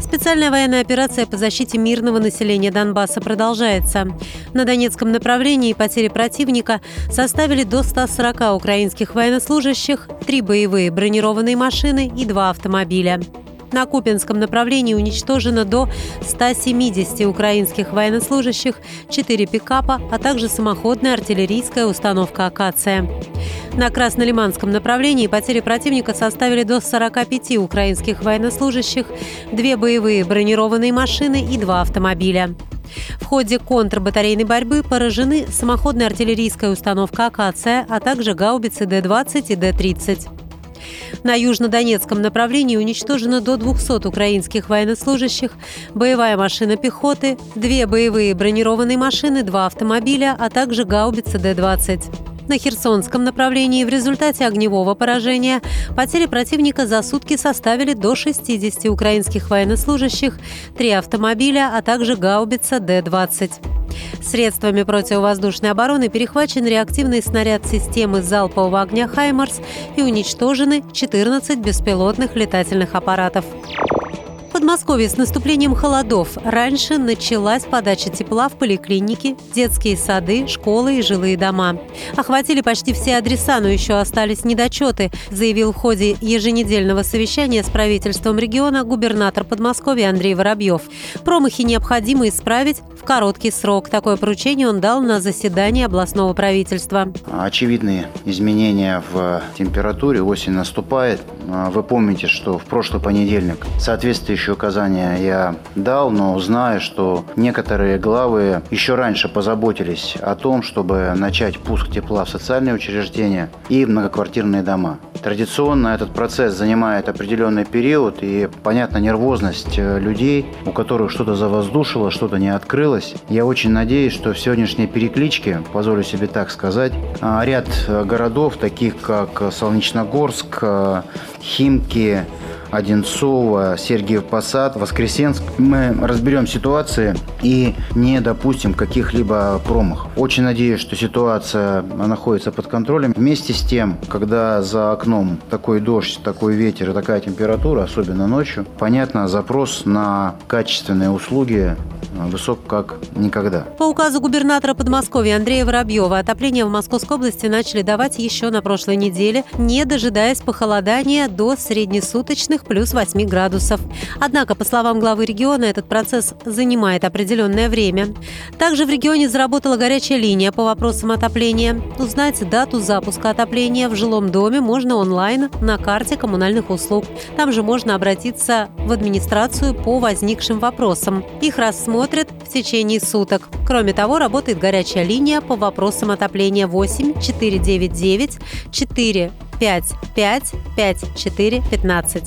Специальная военная операция по защите мирного населения Донбасса продолжается. На Донецком направлении потери противника составили до 140 украинских военнослужащих, три боевые бронированные машины и два автомобиля. На Купинском направлении уничтожено до 170 украинских военнослужащих, 4 пикапа, а также самоходная артиллерийская установка «Акация». На Краснолиманском направлении потери противника составили до 45 украинских военнослужащих, две боевые бронированные машины и два автомобиля. В ходе контрбатарейной борьбы поражены самоходная артиллерийская установка «Акация», а также гаубицы Д-20 и Д-30. На южнодонецком направлении уничтожено до 200 украинских военнослужащих, боевая машина пехоты, две боевые бронированные машины, два автомобиля, а также гаубица Д-20. На Херсонском направлении в результате огневого поражения потери противника за сутки составили до 60 украинских военнослужащих, три автомобиля, а также гаубица Д-20. Средствами противовоздушной обороны перехвачен реактивный снаряд системы залпового огня «Хаймарс» и уничтожены 14 беспилотных летательных аппаратов. Подмосковье с наступлением холодов раньше началась подача тепла в поликлиники, детские сады, школы и жилые дома. Охватили почти все адреса, но еще остались недочеты, заявил в ходе еженедельного совещания с правительством региона губернатор Подмосковья Андрей Воробьев. Промахи необходимо исправить короткий срок. Такое поручение он дал на заседании областного правительства. Очевидные изменения в температуре, осень наступает. Вы помните, что в прошлый понедельник соответствующие указания я дал, но знаю, что некоторые главы еще раньше позаботились о том, чтобы начать пуск тепла в социальные учреждения и многоквартирные дома. Традиционно этот процесс занимает определенный период, и, понятно, нервозность э, людей, у которых что-то завоздушило, что-то не открылось. Я очень надеюсь, что в сегодняшней перекличке, позволю себе так сказать, а, ряд э, городов, таких как Солнечногорск, э, Химки, Одинцово, Сергиев Посад, Воскресенск. Мы разберем ситуации и не допустим каких-либо промахов. Очень надеюсь, что ситуация находится под контролем. Вместе с тем, когда за окном такой дождь, такой ветер и такая температура, особенно ночью, понятно, запрос на качественные услуги высок как никогда. По указу губернатора Подмосковья Андрея Воробьева отопление в Московской области начали давать еще на прошлой неделе, не дожидаясь похолодания до среднесуточных плюс 8 градусов. Однако, по словам главы региона, этот процесс занимает определенное время. Также в регионе заработала горячая линия по вопросам отопления. Узнать дату запуска отопления в жилом доме можно онлайн на карте коммунальных услуг. Там же можно обратиться в администрацию по возникшим вопросам. Их рассмотрят смотрят в течение суток. Кроме того, работает горячая линия по вопросам отопления 8 499 4 5 5 5 4 15.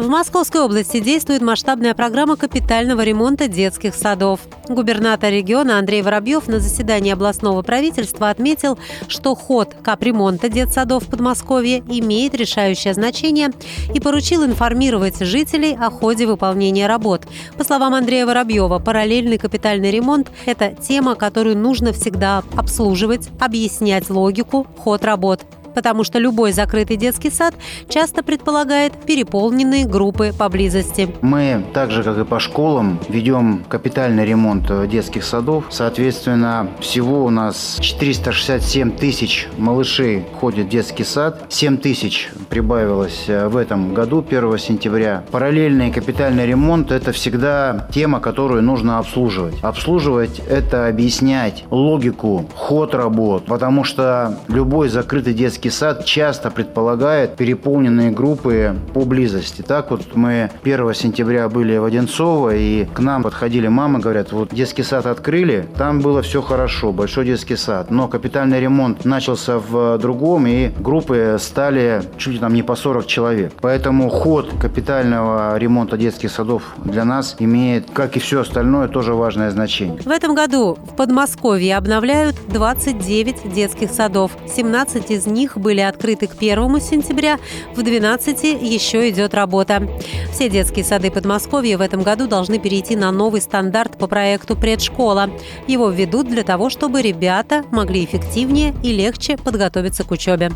В Московской области действует масштабная программа капитального ремонта детских садов. Губернатор региона Андрей Воробьев на заседании областного правительства отметил, что ход капремонта детсадов в Подмосковье имеет решающее значение и поручил информировать жителей о ходе выполнения работ. По словам Андрея Воробьева, параллельный капитальный ремонт – это тема, которую нужно всегда обслуживать, объяснять логику, ход работ потому что любой закрытый детский сад часто предполагает переполненные группы поблизости. Мы, так же как и по школам, ведем капитальный ремонт детских садов. Соответственно, всего у нас 467 тысяч малышей ходят в детский сад. 7 тысяч прибавилось э, в этом году, 1 сентября. Параллельный капитальный ремонт – это всегда тема, которую нужно обслуживать. Обслуживать – это объяснять логику, ход работ, потому что любой закрытый детский детский сад часто предполагает переполненные группы по близости. Так вот мы 1 сентября были в Одинцово, и к нам подходили мамы, говорят, вот детский сад открыли, там было все хорошо, большой детский сад, но капитальный ремонт начался в другом, и группы стали чуть ли там не по 40 человек. Поэтому ход капитального ремонта детских садов для нас имеет, как и все остальное, тоже важное значение. В этом году в Подмосковье обновляют 29 детских садов. 17 из них них были открыты к 1 сентября, в 12 еще идет работа. Все детские сады Подмосковья в этом году должны перейти на новый стандарт по проекту «Предшкола». Его введут для того, чтобы ребята могли эффективнее и легче подготовиться к учебе.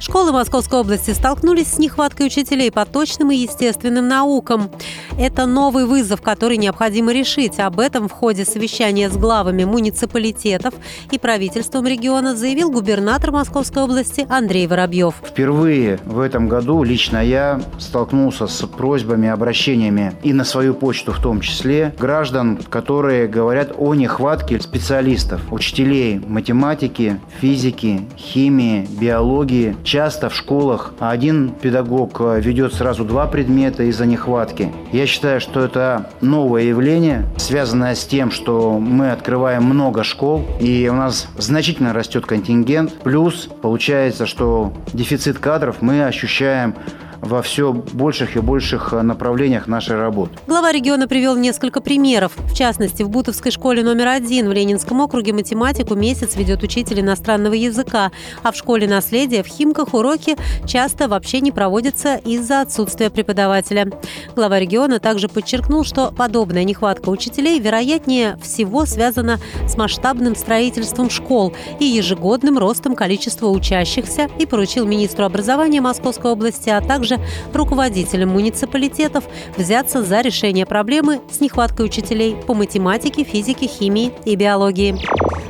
Школы Московской области столкнулись с нехваткой учителей по точным и естественным наукам. Это новый вызов, который необходимо решить. Об этом в ходе совещания с главами муниципалитетов и правительством региона заявил губернатор Московской области Андрей Воробьев. Впервые в этом году лично я столкнулся с просьбами, обращениями и на свою почту в том числе граждан, которые говорят о нехватке специалистов, учителей математики, физики, химии, биологии, Часто в школах один педагог э, ведет сразу два предмета из-за нехватки. Я считаю, что это новое явление, связанное с тем, что мы открываем много школ, и у нас значительно растет контингент. Плюс получается, что дефицит кадров мы ощущаем во все больших и больших э, направлениях нашей работы. Глава региона привел несколько примеров. В частности, в Бутовской школе номер один в Ленинском округе математику месяц ведет учитель иностранного языка, а в школе наследия в Химках уроки часто вообще не проводятся из-за отсутствия преподавателя. Глава региона также подчеркнул, что подобная нехватка учителей вероятнее всего связана с масштабным строительством школ и ежегодным ростом количества учащихся и поручил министру образования Московской области, а также также руководителям муниципалитетов взяться за решение проблемы с нехваткой учителей по математике, физике, химии и биологии.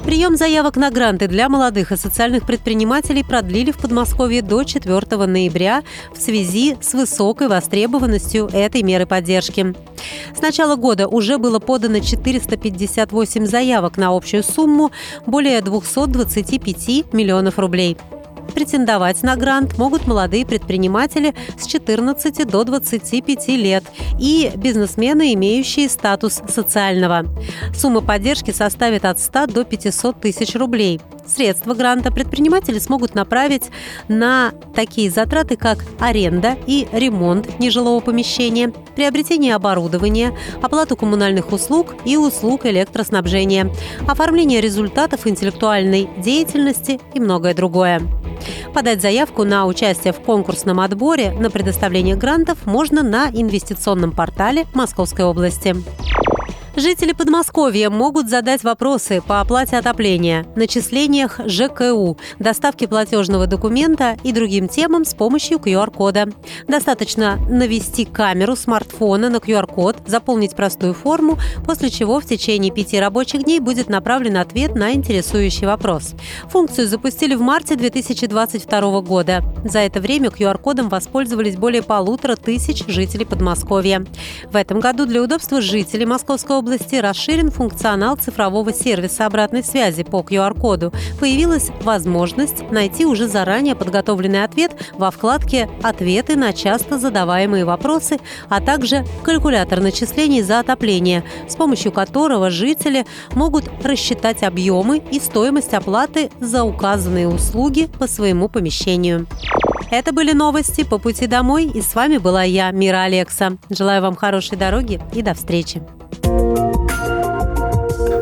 Прием заявок на гранты для молодых и социальных предпринимателей продлили в Подмосковье до 4 ноября в связи с высокой востребованностью этой меры поддержки. С начала года уже было подано 458 заявок на общую сумму более 225 миллионов рублей. Претендовать на грант могут молодые предприниматели с 14 до 25 лет и бизнесмены, имеющие статус социального. Сумма поддержки составит от 100 до 500 тысяч рублей. Средства гранта предприниматели смогут направить на такие затраты, как аренда и ремонт нежилого помещения, приобретение оборудования, оплату коммунальных услуг и услуг электроснабжения, оформление результатов интеллектуальной деятельности и многое другое. Подать заявку на участие в конкурсном отборе на предоставление грантов можно на инвестиционном портале Московской области. Жители Подмосковья могут задать вопросы по оплате отопления, начислениях ЖКУ, доставке платежного документа и другим темам с помощью QR-кода. Достаточно навести камеру смартфона на QR-код, заполнить простую форму, после чего в течение пяти рабочих дней будет направлен ответ на интересующий вопрос. Функцию запустили в марте 2022 года. За это время QR-кодом воспользовались более полутора тысяч жителей Подмосковья. В этом году для удобства жителей Московской области области расширен функционал цифрового сервиса обратной связи по QR-коду. Появилась возможность найти уже заранее подготовленный ответ во вкладке «Ответы на часто задаваемые вопросы», а также калькулятор начислений за отопление, с помощью которого жители могут рассчитать объемы и стоимость оплаты за указанные услуги по своему помещению. Это были новости по пути домой, и с вами была я, Мира Алекса. Желаю вам хорошей дороги и до встречи.